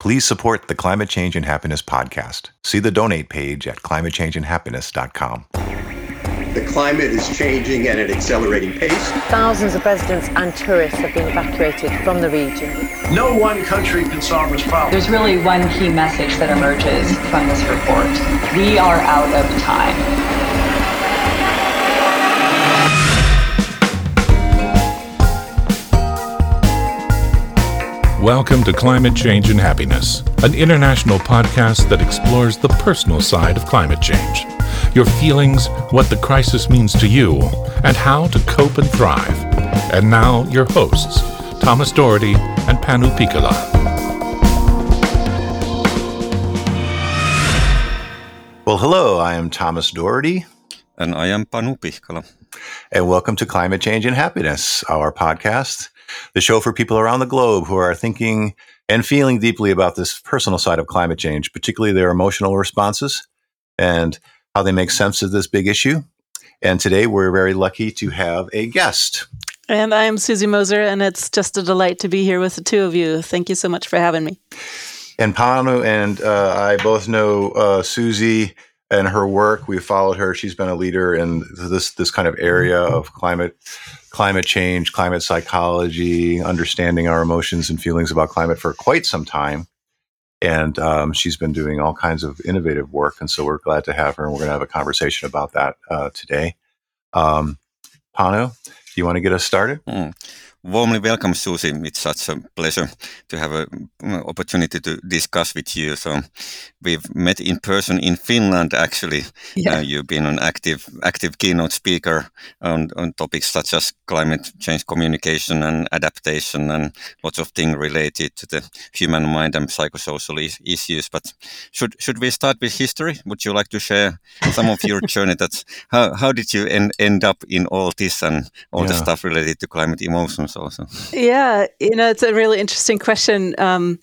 Please support the Climate Change and Happiness podcast. See the donate page at climatechangeandhappiness.com. The climate is changing at an accelerating pace. Thousands of residents and tourists have been evacuated from the region. No one country can solve this problem. There's really one key message that emerges from this report. We are out of time. Welcome to Climate Change and Happiness, an international podcast that explores the personal side of climate change. Your feelings, what the crisis means to you, and how to cope and thrive. And now, your hosts, Thomas Doherty and Panu Pihkala. Well, hello, I am Thomas Doherty. And I am Panu Pihkala. And welcome to Climate Change and Happiness, our podcast the show for people around the globe who are thinking and feeling deeply about this personal side of climate change, particularly their emotional responses and how they make sense of this big issue. And today we're very lucky to have a guest. And I'm Susi Moser, and it's just a delight to be here with the two of you. Thank you so much for having me. And Panu and uh, I both know uh, Susi and her work. We've followed her. She's been a leader in this this kind of area of climate climate change, climate psychology, understanding our emotions and feelings about climate for quite some time. And um, she's been doing all kinds of innovative work. And so we're glad to have her. And we're going to have a conversation about that uh, today. Um, Panu, do you want to get us started? Mm. Warmly welcome, Susi. It's such a pleasure to have an opportunity to discuss with you. So, we've met in person in Finland. Actually, yeah. uh, you've been an active, active keynote speaker on, on topics such as climate change communication and adaptation, and lots of things related to the human mind and psychosocial issues. But should should we start with history? Would you like to share some of your journey? That how how did you end end up in all this and all yeah. the stuff related to climate emotions? Also. Yeah, you know, it's a really interesting question. Um,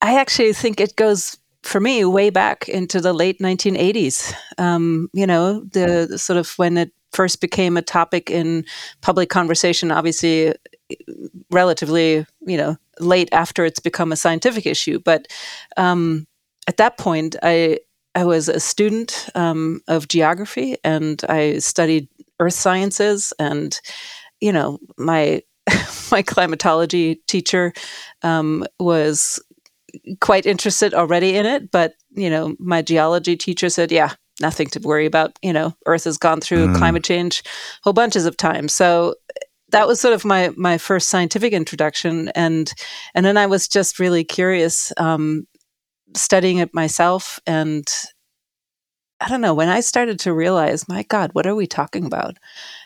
I actually think it goes for me way back into the late 1980s. Um, you know, the, the, sort of when it first became a topic in public conversation, obviously relatively, you know, late after it's become a scientific issue. But um, at that point, I I was a student um, of geography and I studied earth sciences and you know, my my climatology teacher um, was quite interested already in it, but you know, my geology teacher said, "Yeah, nothing to worry about. You know, Earth has gone through mm. climate change whole bunches of times." So that was sort of my my first scientific introduction, and and then I was just really curious, um, studying it myself, and I don't know when I started to realize, my God, what are we talking about?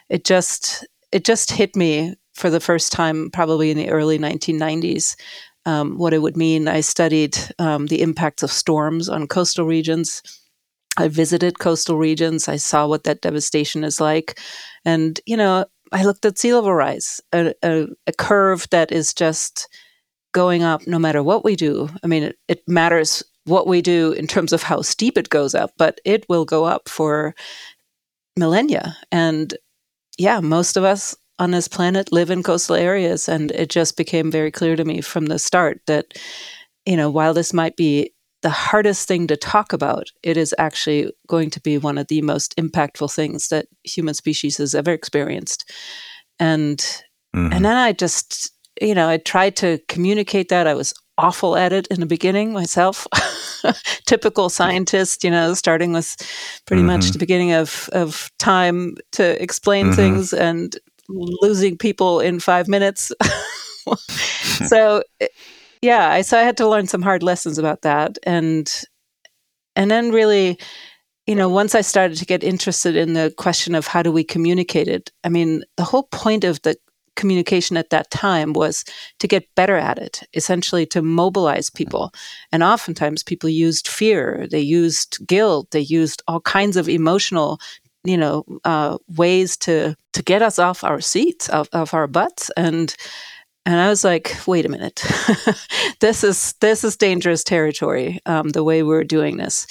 It just it just hit me for the first time, probably in the early 1990s, um, what it would mean. I studied um, the impacts of storms on coastal regions. I visited coastal regions. I saw what that devastation is like. And, you know, I looked at sea level rise, a, a, a curve that is just going up no matter what we do. I mean, it, it matters what we do in terms of how steep it goes up, but it will go up for millennia. And yeah, most of us on this planet live in coastal areas. And it just became very clear to me from the start that, you know, while this might be the hardest thing to talk about, it is actually going to be one of the most impactful things that human species has ever experienced. And mm-hmm. and then I just, you know, I tried to communicate that. I was awful at it in the beginning myself. Typical scientist, you know, starting with pretty mm-hmm. much the beginning of, of time to explain mm-hmm. things and losing people in five minutes. so eh, yeah, I so I had to learn some hard lessons about that, and and then really, you know, once I started to get interested in the question of how do we communicate it. I mean, the whole point of the communication at that time was to get better at it, essentially to mobilize people. And oftentimes people used fear, they used guilt, they used all kinds of emotional you know uh, ways to to get us off our seats off, off our butts and and I was like, wait a minute, this is this is dangerous territory. Um, the way we're doing this,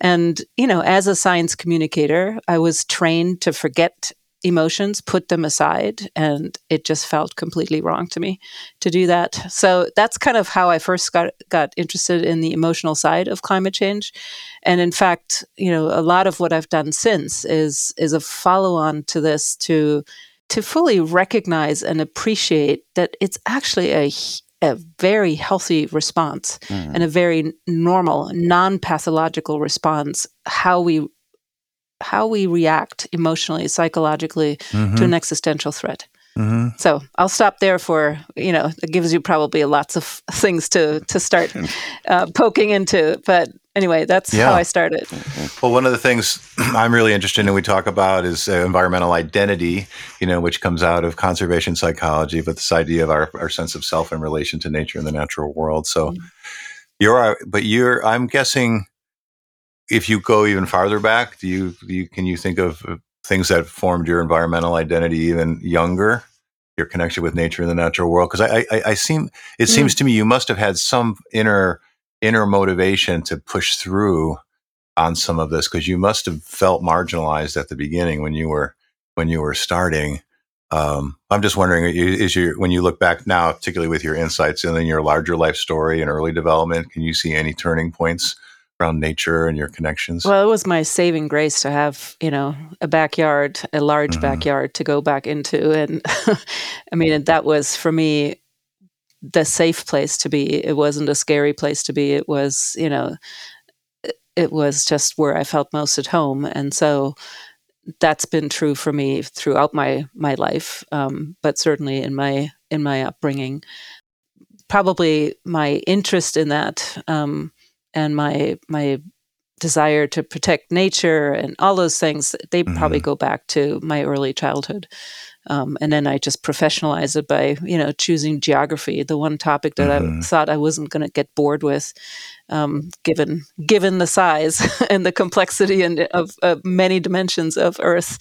and you know, as a science communicator, I was trained to forget emotions, put them aside, and it just felt completely wrong to me to do that. So that's kind of how I first got got interested in the emotional side of climate change. And in fact, you know, a lot of what I've done since is is a follow on to this to to fully recognize and appreciate that it's actually a a very healthy response mm. and a very normal non-pathological response how we how we react emotionally, psychologically mm-hmm. to an existential threat. Mm-hmm. So I'll stop there for you know it gives you probably lots of things to to start uh, poking into. But anyway, that's yeah. how I started. Well, one of the things I'm really interested in we talk about is uh, environmental identity. You know, which comes out of conservation psychology, but this idea of our, our sense of self in relation to nature and the natural world. So mm-hmm. you're, but you're. I'm guessing if you go even farther back, do you, do you can you think of things that formed your environmental identity even younger? Your connection with nature and the natural world, because I, I, I, seem it mm. seems to me you must have had some inner inner motivation to push through on some of this because you must have felt marginalized at the beginning when you were when you were starting. Um, I'm just wondering, is your when you look back now, particularly with your insights and then your larger life story and early development, can you see any turning points around nature and your connections? Well, it was my saving grace to have, you know, a backyard, a large mm-hmm. backyard to go back into. And I mean, that was for me the safe place to be. It wasn't a scary place to be. It was, you know, it was just where I felt most at home. And so that's been true for me throughout my my life, um, but certainly in my in my upbringing. Probably my interest in that um, and my my desire to protect nature and all those things they mm-hmm. probably go back to my early childhood um, and then I just professionalized it by, you know, choosing geography, the one topic that mm-hmm. I thought I wasn't going to get bored with, um, given given the size and the complexity and of, many dimensions of Earth,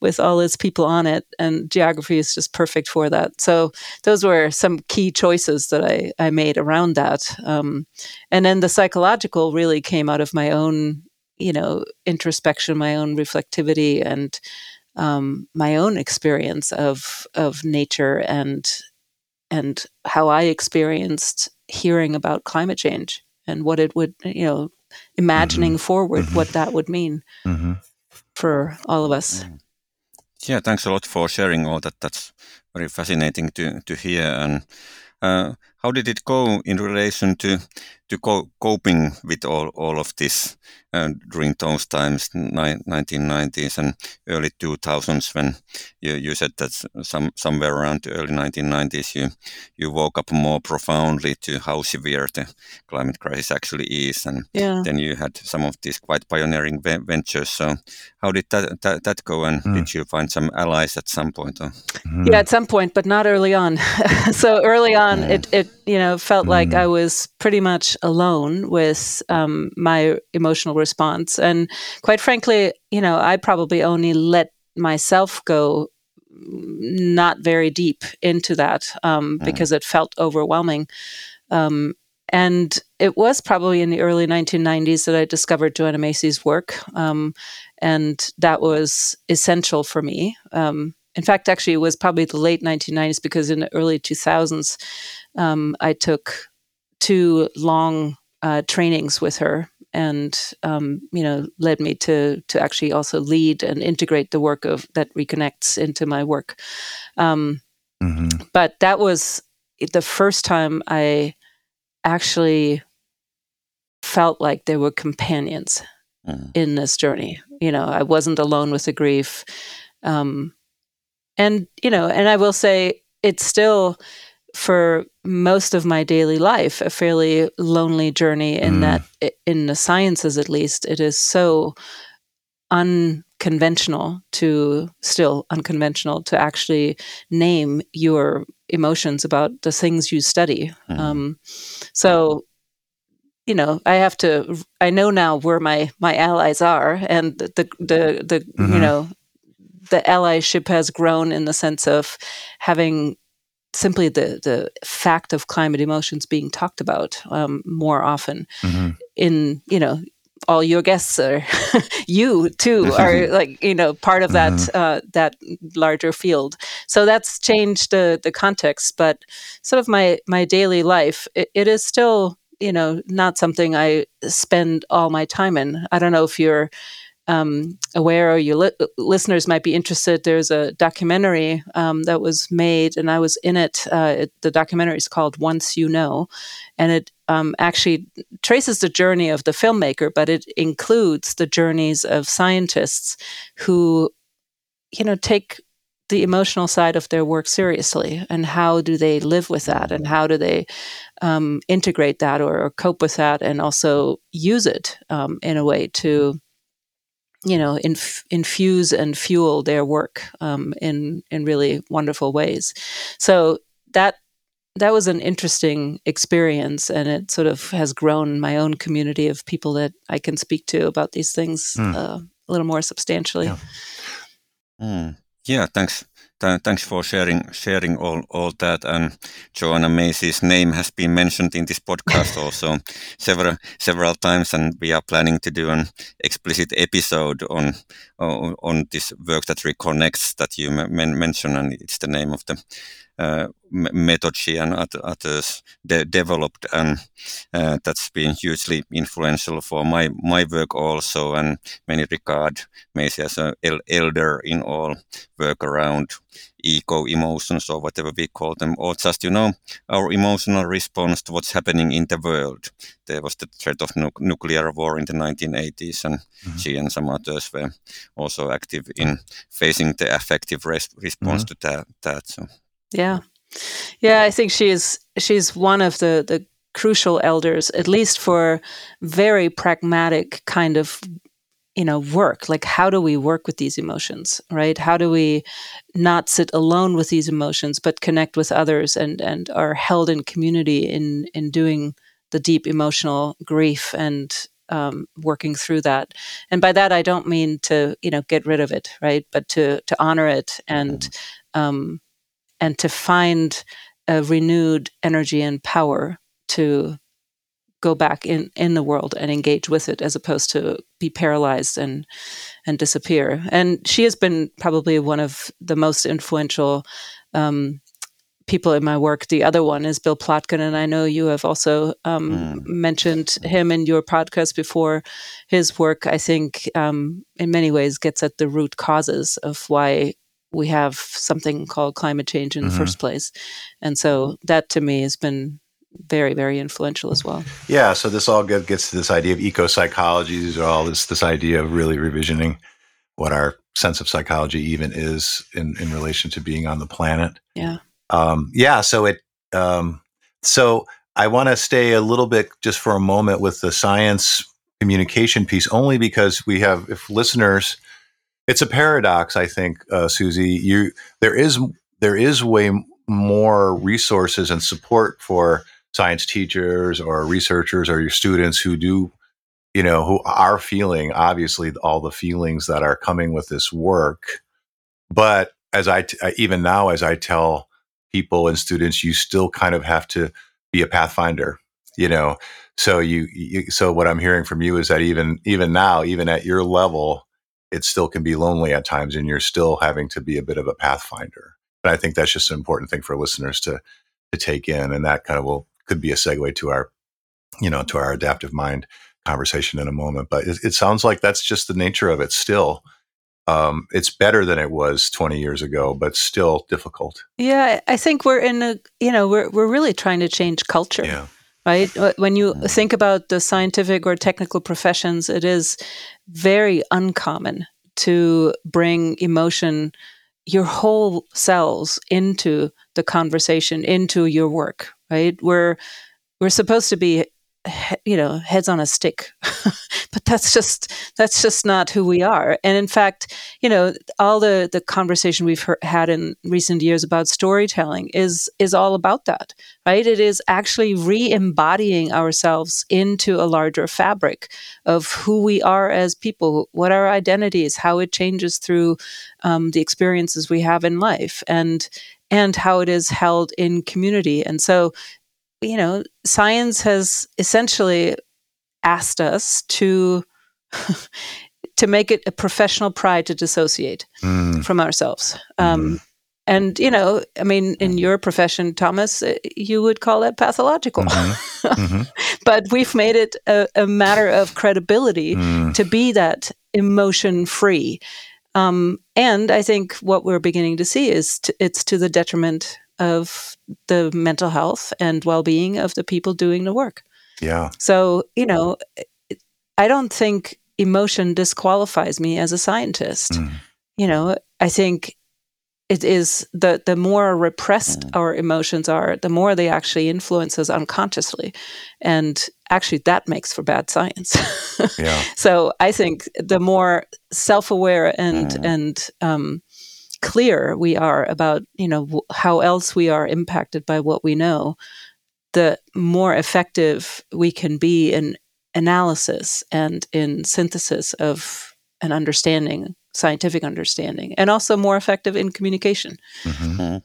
with all its people on it, and geography is just perfect for that. So those were some key choices that I I made around that, um, and then the psychological really came out of my own, you know, introspection, my own reflectivity, and um, my own experience of of nature and and how I experienced hearing about climate change and what it would you know imagining mm-hmm. forward mm-hmm. what that would mean mm-hmm. for all of us. Mm. Yeah, thanks a lot for sharing all that. That's very fascinating to to hear. And uh, how did it go in relation to to co- coping with all all of this? uh, during those times, ni- 1990s and early 2000s, when you, you said that some somewhere around the early 1990s, you you woke up more profoundly to how severe the climate crisis actually is, and yeah. then you had some of these quite pioneering ve- ventures. So, how did that that, that go, and mm. did you find some allies at some point? Mm. Yeah, at some point, but not early on. so early on, mm. it it you know felt like hmm. I was pretty much alone with um, my emotional response. And quite frankly, you know, I probably only let myself go not very deep into that um, mm. because it felt overwhelming. Um, and it was probably in the early 1990s that I discovered Joanna Macy's work. Um, and that was essential for me. Um, in fact, actually, it was probably the late 1990s because in the early 2000s, um, I took two long uh, trainings with her and um, you know led me to to actually also lead and integrate the work of that reconnects into my work. Um, mm-hmm. But that was the first time I actually felt like there were companions mm. in this journey. You know, I wasn't alone with the grief, um, and you know, and I will say it's still for most of my daily life a fairly lonely journey in mm. that in the sciences at least it is so unconventional to still unconventional to actually name your emotions about the things you study mm. um, so you know i have to i know now where my my allies are and the the the, the mm-hmm. you know the allyship has grown in the sense of having simply the the fact of climate emotions being talked about um, more often mm-hmm. in you know all your guests are you too are like you know part of that mm-hmm. uh, that larger field so that's changed the the context but sort of my my daily life it, it is still you know not something i spend all my time in i don't know if you're um, aware or your li- listeners might be interested, there's a documentary um, that was made, and I was in it. Uh, it the documentary is called Once You Know, and it um, actually traces the journey of the filmmaker, but it includes the journeys of scientists who, you know, take the emotional side of their work seriously and how do they live with that and how do they um, integrate that or, or, cope with that and also use it um, in a way to you know, inf- infuse and fuel their work um, in in really wonderful ways. So that that was an interesting experience, and it sort of has grown my own community of people that I can speak to about these things mm. uh, a little more substantially. Yeah, mm. yeah thanks th- thanks for sharing sharing all, all that. And Joanna Macy's name has been mentioned in this podcast also several several times, and we are planning to do an explicit episode on this work that reconnects that you mentioned, and it's the name of the uh, method she and others de- developed, and uh, that's been hugely influential for my my work also. And many regard Macy as an el- elder in all work around eco emotions or whatever we call them, or just you know our emotional response to what's happening in the world. There was the threat of nu- nuclear war in the 1980s, and mm-hmm. she and some others were also active in facing the affective res- response mm-hmm. to that. that so. Yeah. Yeah, I think she is she's one of the the crucial elders at least for very pragmatic kind of you know work. Like how do we work with these emotions right? How do we not sit alone with these emotions but connect with others and and are held in community in in doing the deep emotional grief and um, working through that? And by that i don't mean to you know get rid of it right? But to to honor it and um, and to find a renewed energy and power to go back in, in the world and engage with it as opposed to be paralyzed and and disappear. And she has been probably one of the most influential um, people in my work. The other one is Bill Plotkin, and I know you have also um, mm. mentioned him in your podcast before. His work, I think, um, in many ways gets at the root causes of why we have something called climate change in mm-hmm. the first place. And so that to me has been very, very influential as well. Yeah. So this all gets to this idea of eco psychology. These are all this this idea of really revisioning what our sense of psychology even is in, in relation to being on the planet. Yeah. Um, yeah. So it um, so I want to stay a little bit just for a moment with the science communication piece, only because we have if listeners it's a paradox, I think, uh, Susi. You there is there is way more resources and support for science teachers or researchers or your students who do, you know, who are feeling obviously all the feelings that are coming with this work. But as I t- even now, as I tell people and students, you still kind of have to be a pathfinder, you know. So you, you so what I'm hearing from you is that even even now, even at your level, it still can be lonely at times and you're still having to be a bit of a pathfinder. And I think that's just an important thing for listeners to to take in. And that kind of will could be a segue to our, you know, to our adaptive mind conversation in a moment. But it, it sounds like that's just the nature of it still. Um, it's better than it was 20 years ago, but still difficult. Yeah, I think we're in a, you know, we're, we're really trying to change culture. Yeah right? Uh, when you think about the scientific or technical professions, it is very uncommon to bring emotion, your whole selves into the conversation, into your work, right? We're we're supposed to be you know heads on a stick. But that's just that's just not who we are. And in fact you know all the the conversation we've heard, had in recent years about storytelling is is all about that right? It is actually re-embodying ourselves into a larger fabric of who we are as people what our identity is how it changes through um, the experiences we have in life and and how it is held in community. And so you know, science has essentially asked us to to make it a professional pride to dissociate Mm. from ourselves. Um, And, you know, I mean, in your profession, Thomas, uh, you would call that pathological. hmm but we've made it a, a matter of credibility Mm. to be that emotion free. Um, and I think what we're beginning to see is t- it's to the detriment of the mental health and well being of the people doing the work. Yeah. So, you know, I don't think emotion disqualifies me as a scientist. Mm. You know, I think it is the the more repressed our emotions are, the more they actually influence us unconsciously. And actually that makes for bad science. Yeah. so I think the more self-aware and and um, clear we are about you know w- how else we are impacted by what we know, the more effective we can be in analysis and in synthesis of an understanding, scientific understanding, and also more effective in communication. hmm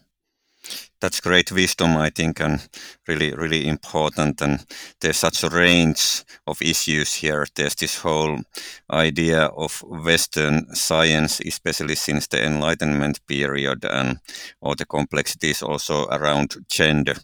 That's great wisdom, I think, and really, really important. And there's such a range of issues here. There's this whole idea of Western science, especially since the Enlightenment period, and all the complexities also around gender.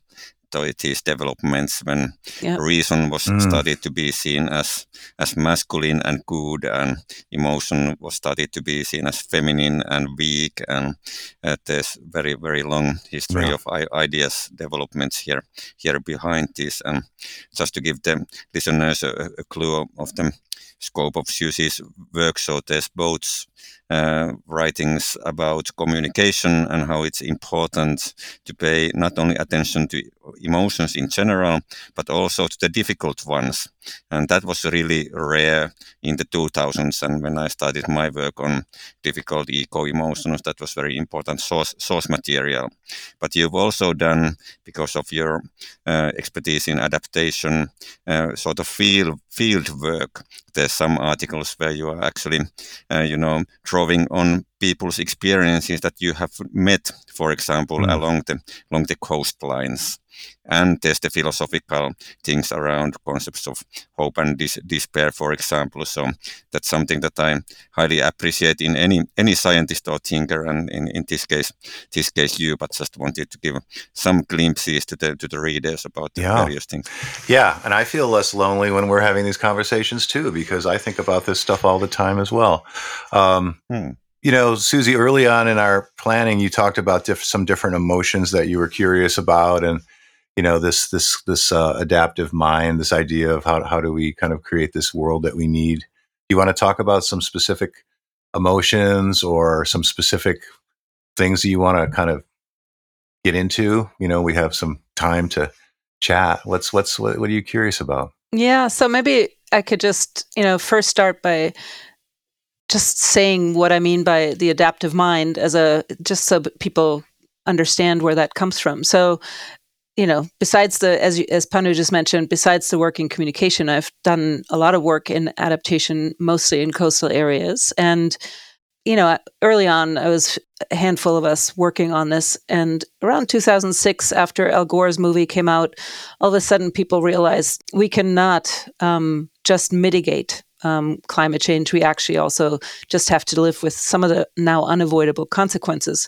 So it is developments when Yeah. reason was Mm. studied to be seen as as masculine and good, and emotion was studied to be seen as feminine and weak, and uh, there's very very long history Yeah. of I- ideas developments here here behind this and just to give the listeners a, a clue of the scope of Susi's work so there's both uh, writings about communication and how it's important to pay not only attention to emotions in general but also to the difficult ones. And that was really rare in the 2000s and when i started my work on difficult eco emotions that was very important source source material but you've also done because of your uh, expertise in adaptation uh, sort of field field work there's some articles where you are actually uh, you know drawing on people's experiences that you have met for example Mm. along the along the coastlines and there's the philosophical things around concepts of hope and dis- despair for example so that's something that i highly appreciate in any any scientist or thinker and in, in this case this case you but just wanted to give some glimpses to the to the readers about the Yeah. various things Yeah, and I feel less lonely when we're having these conversations too, because I think about this stuff all the time as well. Um, Hmm. You know, Susi, early on in our planning, you talked about diff- some different emotions that you were curious about, and you know, this this this uh, adaptive mind, this idea of how how do we kind of create this world that we need. do You want to talk about some specific emotions or some specific things that you want to kind of get into? You know, we have some time to chat. What's what's what, what are you curious about? Yeah, so maybe I could just, you know, first start by just saying what I mean by the adaptive mind as a just so people understand where that comes from. So, you know, besides the as as Panu just mentioned, besides the work in communication, I've done a lot of work in adaptation, mostly in coastal areas, and you know, early on, I was a handful of us working on this. And around 2006, after Al Gore's movie came out, all of a sudden people realized we cannot um, just mitigate um, climate change. We actually also just have to live with some of the now unavoidable consequences.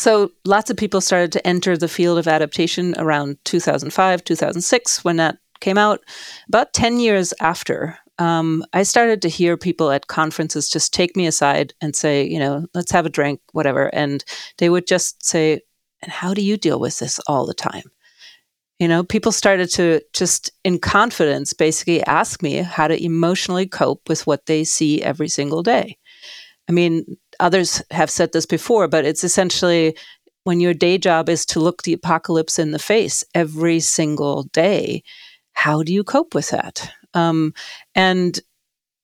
So lots of people started to enter the field of adaptation around 2005, 2006, when that came out. About 10 years after, um, I started to hear people at conferences just take me aside and say, you know, let's have a drink, whatever. And they would just say, and how do you deal with this all the time? You know, people started to just in confidence basically ask me how to emotionally cope with what they see every single day. I mean, others have said this before, but it's essentially when your day job is to look the apocalypse in the face every single day, how do you cope with that? Um, and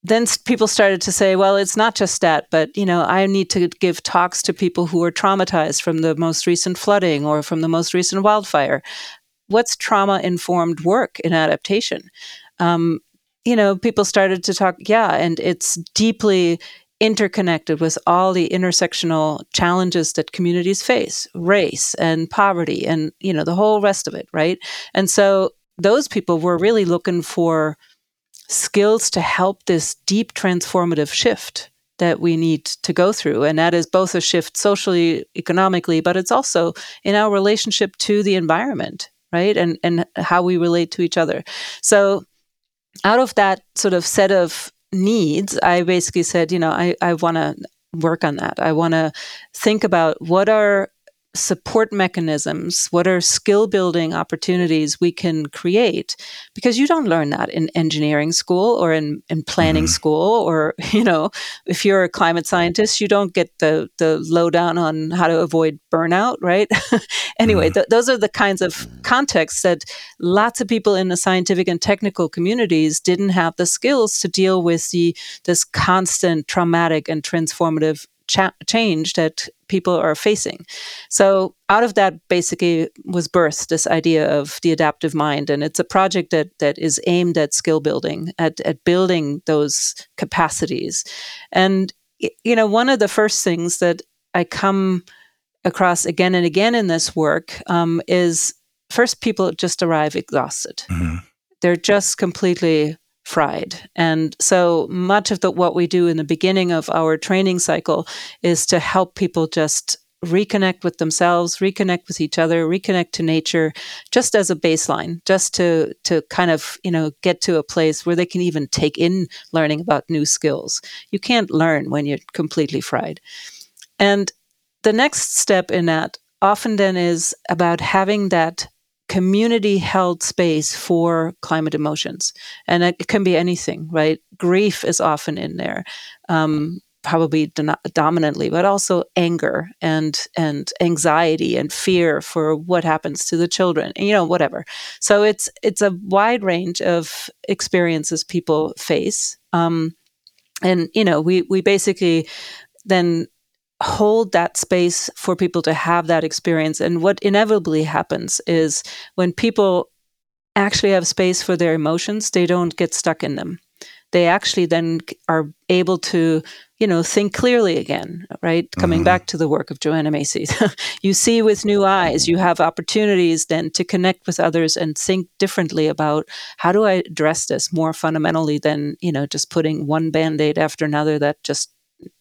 then people started to say, well, it's not just that, but you know, I need to give talks to people who are traumatized from the most recent flooding or from the most recent wildfire. What's trauma informed work in adaptation? Um, you know, people started to talk, yeah, and it's deeply interconnected with all the intersectional challenges that communities face race and poverty and you know the whole rest of it right and so those people were really looking for skills to help this deep transformative shift that we need to go through. And that is both a shift socially, economically, but it's also in our relationship to the environment, right? And, and how we relate to each other. So, out of that sort of set of needs, I basically said, you know, I, I want to work on that. I want to think about what are support mechanisms, what are skill building opportunities we can create? Because you don't learn that in engineering school or in, in planning mm-hmm. school, or, you know, if you're a climate scientist, you don't get the, the lowdown on how to avoid burnout, right? anyway, mm-hmm. th- those are the kinds of contexts that lots of people in the scientific and technical communities didn't have the skills to deal with the this constant traumatic and transformative cha- change that people are facing. So out of that basically was birthed this idea of the adaptive mind. And it's a project that that is aimed at skill building, at, at building those capacities. And you know, one of the first things that I come across again and again in this work um, is first people just arrive exhausted. Mm-hmm. They're just completely fried. And so much of the, what we do in the beginning of our training cycle is to help people just reconnect with themselves, reconnect with each other, reconnect to nature, just as a baseline, just to to kind of you know get to a place where they can even take in learning about new skills. You can't learn when you're completely fried. And the next step in that often then is about having that community held space for climate emotions. And it can be anything, right? Grief is often in there. Um, probably do- dominantly, but also anger and and anxiety and fear for what happens to the children, you know, whatever. So it's it's a wide range of experiences people face, um, and you know, we we basically then hold that space for people to have that experience. And what inevitably happens is when people actually have space for their emotions, they don't get stuck in them. They actually then are able to, you know, think clearly again, right? Coming mm-hmm. back to the work of Joanna Macy. you see with new eyes, you have opportunities then to connect with others and think differently about how do I address this more fundamentally than, you know, just putting one band aid after another that just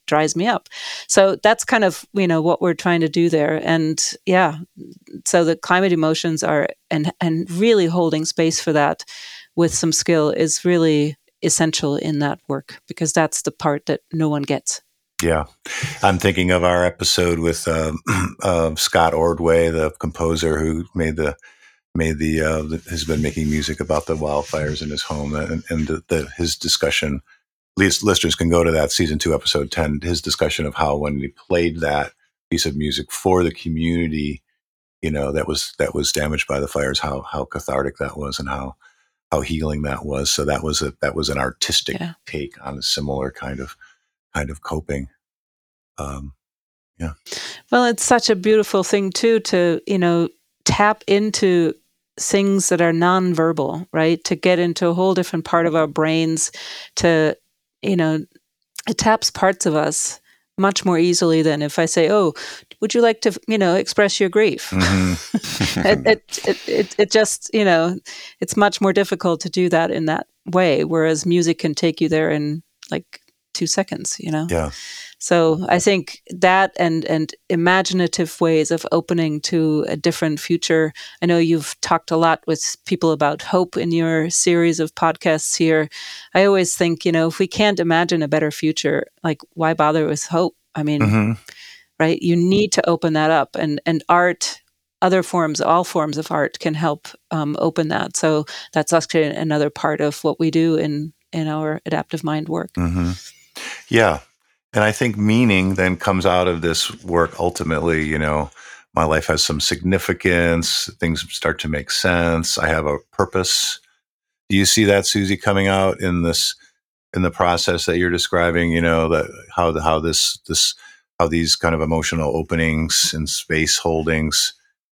dries me up. So that's kind of you know what we're trying to do there. And yeah, so the climate emotions are and and really holding space for that with some skill is really essential in that work because that's the part that no one gets. Yeah, I'm thinking of our episode with um, uh, Scott Ordway, the composer who made the made the, uh, has been making music about the wildfires in his home and, and the, the, his discussion least listeners can go to that season two, episode 10, his discussion of how when he played that piece of music for the community, you know, that was, that was damaged by the fires, how, how cathartic that was and how, how healing that was. So that was a, that was an artistic yeah. take on a similar kind of, kind of coping. Um, yeah. Well, it's such a beautiful thing too, to, you know, tap into things that are nonverbal, right? To get into a whole different part of our brains, to you know, it taps parts of us much more easily than if I say, "Oh, would you like to, you know, express your grief?" Mm-hmm. it, it, it, it, just, you know, it's much more difficult to do that in that way. Whereas music can take you there in like two seconds, you know. Yeah. So I think that and and imaginative ways of opening to a different future. I know you've talked a lot with people about hope in your series of podcasts here. I always think, you know, if we can't imagine a better future, like why bother with hope? I mean, mm-hmm. right? You need to open that up, and and art other forms, all forms of art can help um, open that. So that's actually another part of what we do in in our adaptive mind work. Mm-hmm. Yeah, and I think meaning then comes out of this work ultimately, you know, my life has some significance, things start to make sense, I have a purpose. Do you see that Susi coming out in this in the process that you're describing, you know, that how the, how this this how these kind of emotional openings and space holdings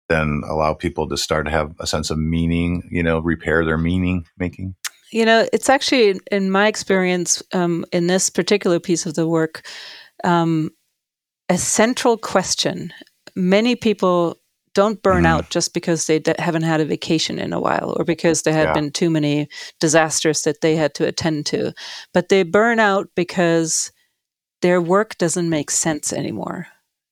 then allow people to start to have a sense of meaning, you know, repair their meaning making? You know, it's actually, in my experience, um, in this particular piece of the work, um, a central question. Many people don't burn Mhm. out just because they d- haven't had a vacation in a while or because there have Yeah. been too many disasters that they had to attend to. But they burn out because their work doesn't make sense anymore.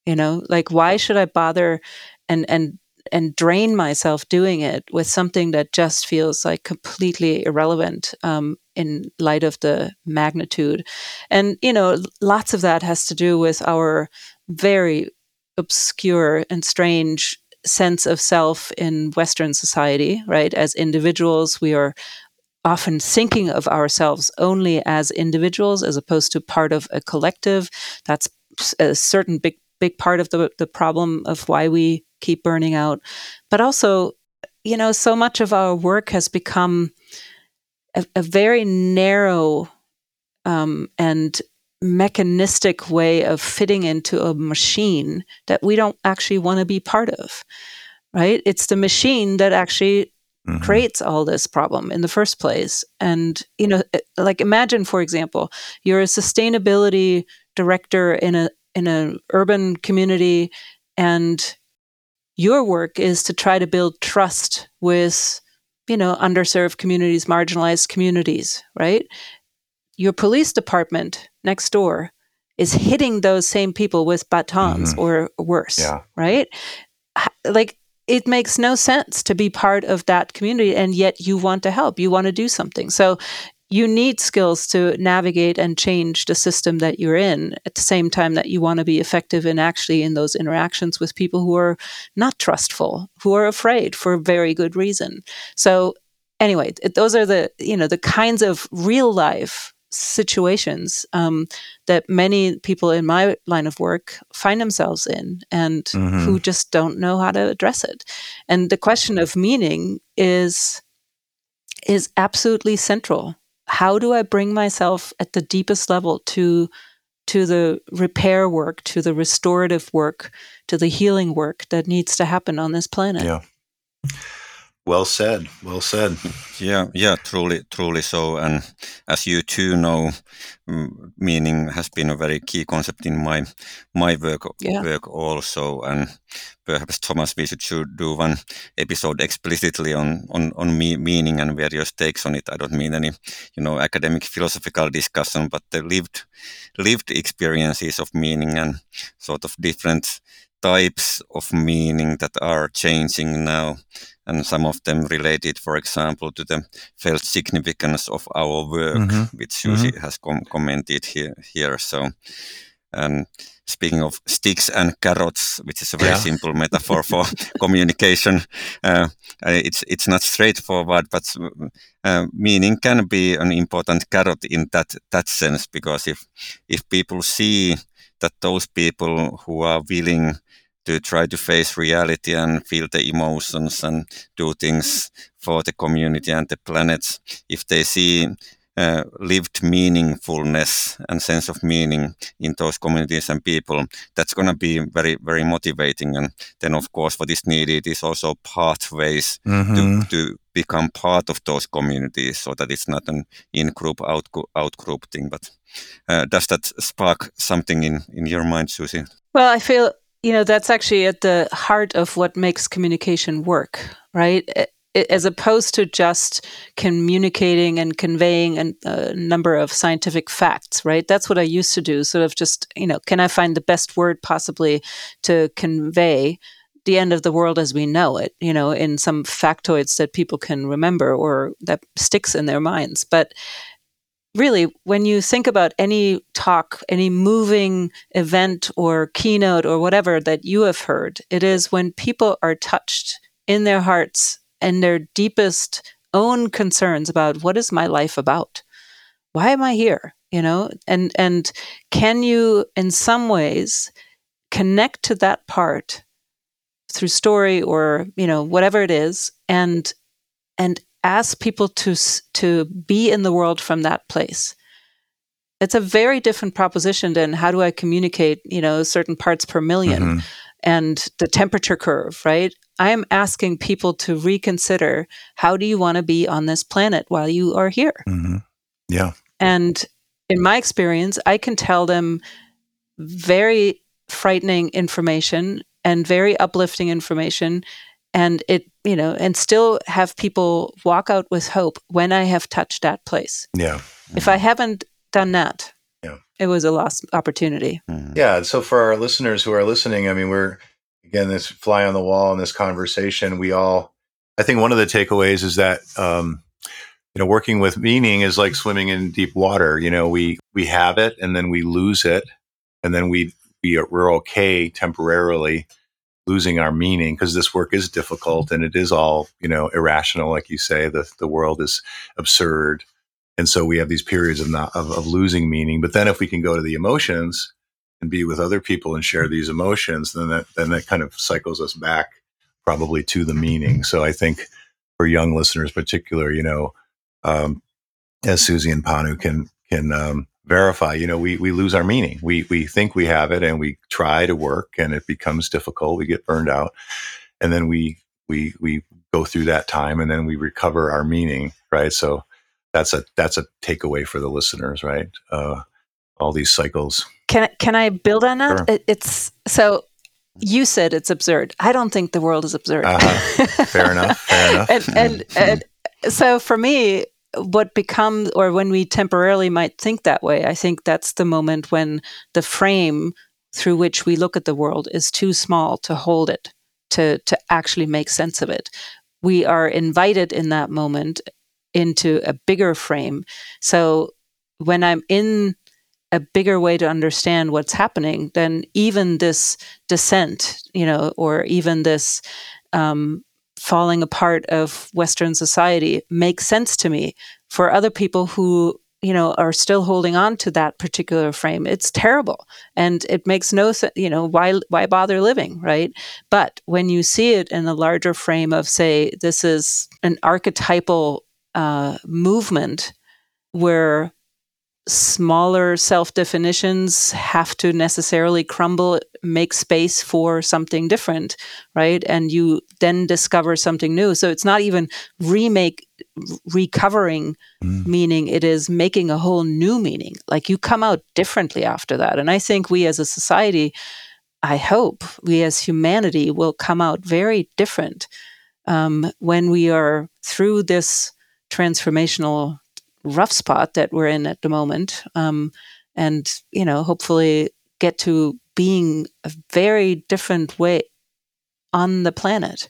You know, like why should I bother and and and drain myself doing it with something that just feels like completely irrelevant um, in light of the magnitude. And, you know, lots of that has to do with our very obscure and strange sense of self in Western society, right? As individuals, we are often thinking of ourselves only as individuals as opposed to part of a collective. That's a certain big big part of the the problem of why we keep burning out. But also, you know, so much of our work has become a, a very narrow um, and mechanistic way of fitting into a machine that we don't actually want to be part of. Right? It's the machine that actually Mhm. creates all this problem in the first place. And, you know, like imagine, for example, you're a sustainability director in a in an urban community and your work is to try to build trust with, you know, underserved communities, marginalized communities, right? Your police department next door is hitting those same people with batons Mhm. or worse, Yeah. right? Like it makes no sense to be part of that community and yet you want to help, you want to do something. So you need skills to navigate and change the system that you're in at the same time that you want to be effective in actually in those interactions with people who are not trustful, who are afraid for very good reason. So anyway, those are the you know the kinds of real life situations um, that many people in my line of work find themselves in and Mhm. who just don't know how to address it. And the question of meaning is is absolutely central. How do I bring myself at the deepest level to to the repair work, to the restorative work, to the healing work that needs to happen on this planet? Yeah. Well said. Well said. Yeah, yeah, truly, truly so. And as you too know, meaning has been a very key concept in my my work Yeah. work also. And perhaps Thomas, we should, should do one episode explicitly on on on me, meaning and various takes on it. I don't mean any, you know, academic philosophical discussion, but the lived lived experiences of meaning and sort of different types of meaning that are changing now and some of them related, for example, to the felt significance of our work, Mhm. which Susi has com- commented here. Here, so. And speaking of sticks and carrots, which is a very Yeah. simple metaphor for communication, uh, it's it's not straightforward, but uh, meaning can be an important carrot in that that sense because if if people see that those people who are willing to try to face reality and feel the emotions and do things for the community and the planet, if they see uh, lived meaningfulness and sense of meaning in those communities and people, that's going to be very, very motivating. And then, of course, what is needed is also pathways Mhm. to, to become part of those communities so that it's not an in-group, out, out-group thing. But uh, does that spark something in, in your mind, Susi? Well, I feel, you know, that's actually at the heart of what makes communication work, right? As opposed to just communicating and conveying an- a number of scientific facts, right? That's what I used to do. Sort of just, you know, can I find the best word possibly to convey the end of the world as we know it, you know, in some factoids that people can remember or that sticks in their minds. But really, when you think about any talk, any moving event or keynote or whatever that you have heard, it is when people are touched in their hearts and their deepest own concerns about what is my life about? Why am I here? You know, and and can you in some ways connect to that part through story or you know whatever it is and and ask people to to be in the world from that place it's a very different proposition than how do i communicate you know certain parts per 1000000 Mhm. and the temperature curve right i am asking people to reconsider how do you want to be on this planet while you are here Mhm. Yeah. and in my experience, I can tell them very frightening information and very uplifting information and it you know and still have people walk out with hope when i have touched that place Yeah. if i haven't done that Yeah. it was a lost opportunity Yeah. So for our listeners who are listening, I mean, we're again this fly on the wall in this conversation. We all, I think, one of the takeaways is that um, you know, working with meaning is like swimming in deep water. You know, we we have it and then we lose it, and then we we are, we're okay temporarily losing our meaning because this work is difficult and it is all you know irrational, like you say. The the world is absurd. And so we have these periods of, not, of, of losing meaning. But then if we can go to the emotions, and be with other people and share these emotions, then that then that kind of cycles us back probably to the meaning. So I think for young listeners, particular, you know, um, as Susi and Panu can can um, verify, you know, we we lose our meaning. We we think we have it, and we try to work, and it becomes difficult. We get burned out, and then we we we go through that time, and then we recover our meaning. Right. So that's a that's a takeaway for the listeners. Right. Uh, all these cycles. can I- can i build on that Sure. it, it's so you said it's absurd i don't think the world is absurd Uh-huh. Fair enough. Fair enough. and, and, and so for me what becomes or when we temporarily might think that way i think that's the moment when the frame through which we look at the world is too small to hold it to to actually make sense of it. We are invited in that moment into a bigger frame. So when i'm in a bigger way to understand what's happening then even this descent you know or even this um, falling apart of Western society makes sense to me. For other people who you know are still holding on to that particular frame, it's terrible, and it makes no sense. You know why why bother living, right? But when you see it in a larger frame of, say, this is an archetypal uh, movement where smaller self definitions have to necessarily crumble, make space for something different, right? And you then discover something new. So it's not even remake, recovering meaning, it is making a whole new meaning. Like you come out differently after that. And I think we as a society, I hope we as humanity will come out very different um, when we are through this transformational rough spot that we're in at the moment um, and you know hopefully get to being a very different way on the planet.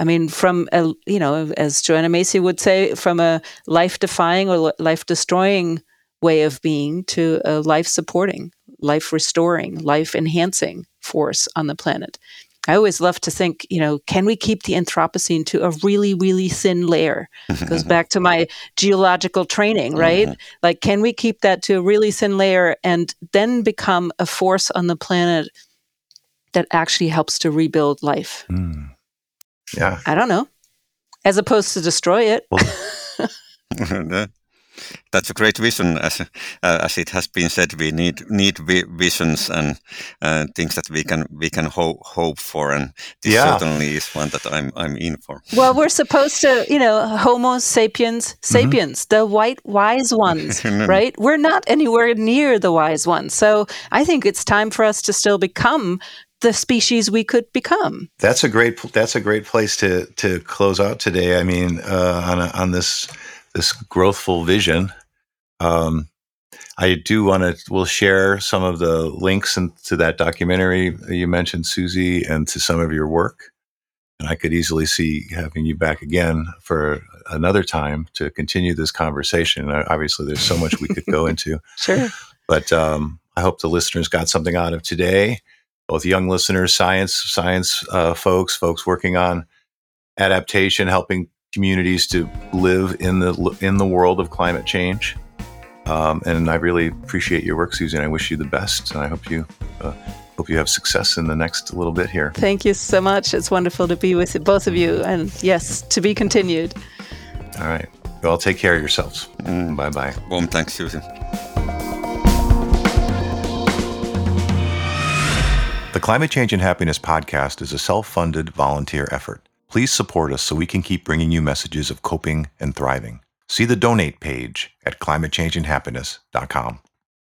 I mean from a you know as joanna macy would say from a life defying or life destroying way of being to a life supporting life restoring life enhancing force on the planet I always love to think, you know, can we keep the Anthropocene to a really, really thin layer? Goes back to my geological training, right? Like, can we keep that to a really thin layer and then become a force on the planet that actually helps to rebuild life? Mm. Yeah. I don't know. As opposed to destroy it. That- That's a great vision, as uh, as it has been said. We need need vi- visions and uh, things that we can we can hope hope for, and this Yeah. certainly is one that I'm I'm in for. Well, we're supposed to, you know, Homo sapiens sapiens, the white wise ones, right? We're not anywhere near the wise ones. So I think it's time for us to still become the species we could become. That's a great. That's a great place to to close out today. I mean, uh, on a, on this this growthful vision. Um, I do want to. We'll share some of the links into that documentary you mentioned, Susi, and to some of your work. And I could easily see having you back again for another time to continue this conversation. Uh, Obviously, there's so much we could go into. Sure. But um, I hope the listeners got something out of today. Both young listeners, science, science uh, folks, folks working on adaptation, helping communities to live in the in the world of climate change. Um, and I really appreciate your work, Susan. I wish you the best, and I hope you uh, hope you have success in the next little bit here. Thank you so much. It's wonderful to be with both of you. And yes, to be continued. All right. Well, take care of yourselves. Bye bye. Warm thanks, Susan. The Climate Change and Happiness podcast is a self funded volunteer effort. Please support us so we can keep bringing you messages of coping and thriving. See the donate page at climatechangeandhappiness.com.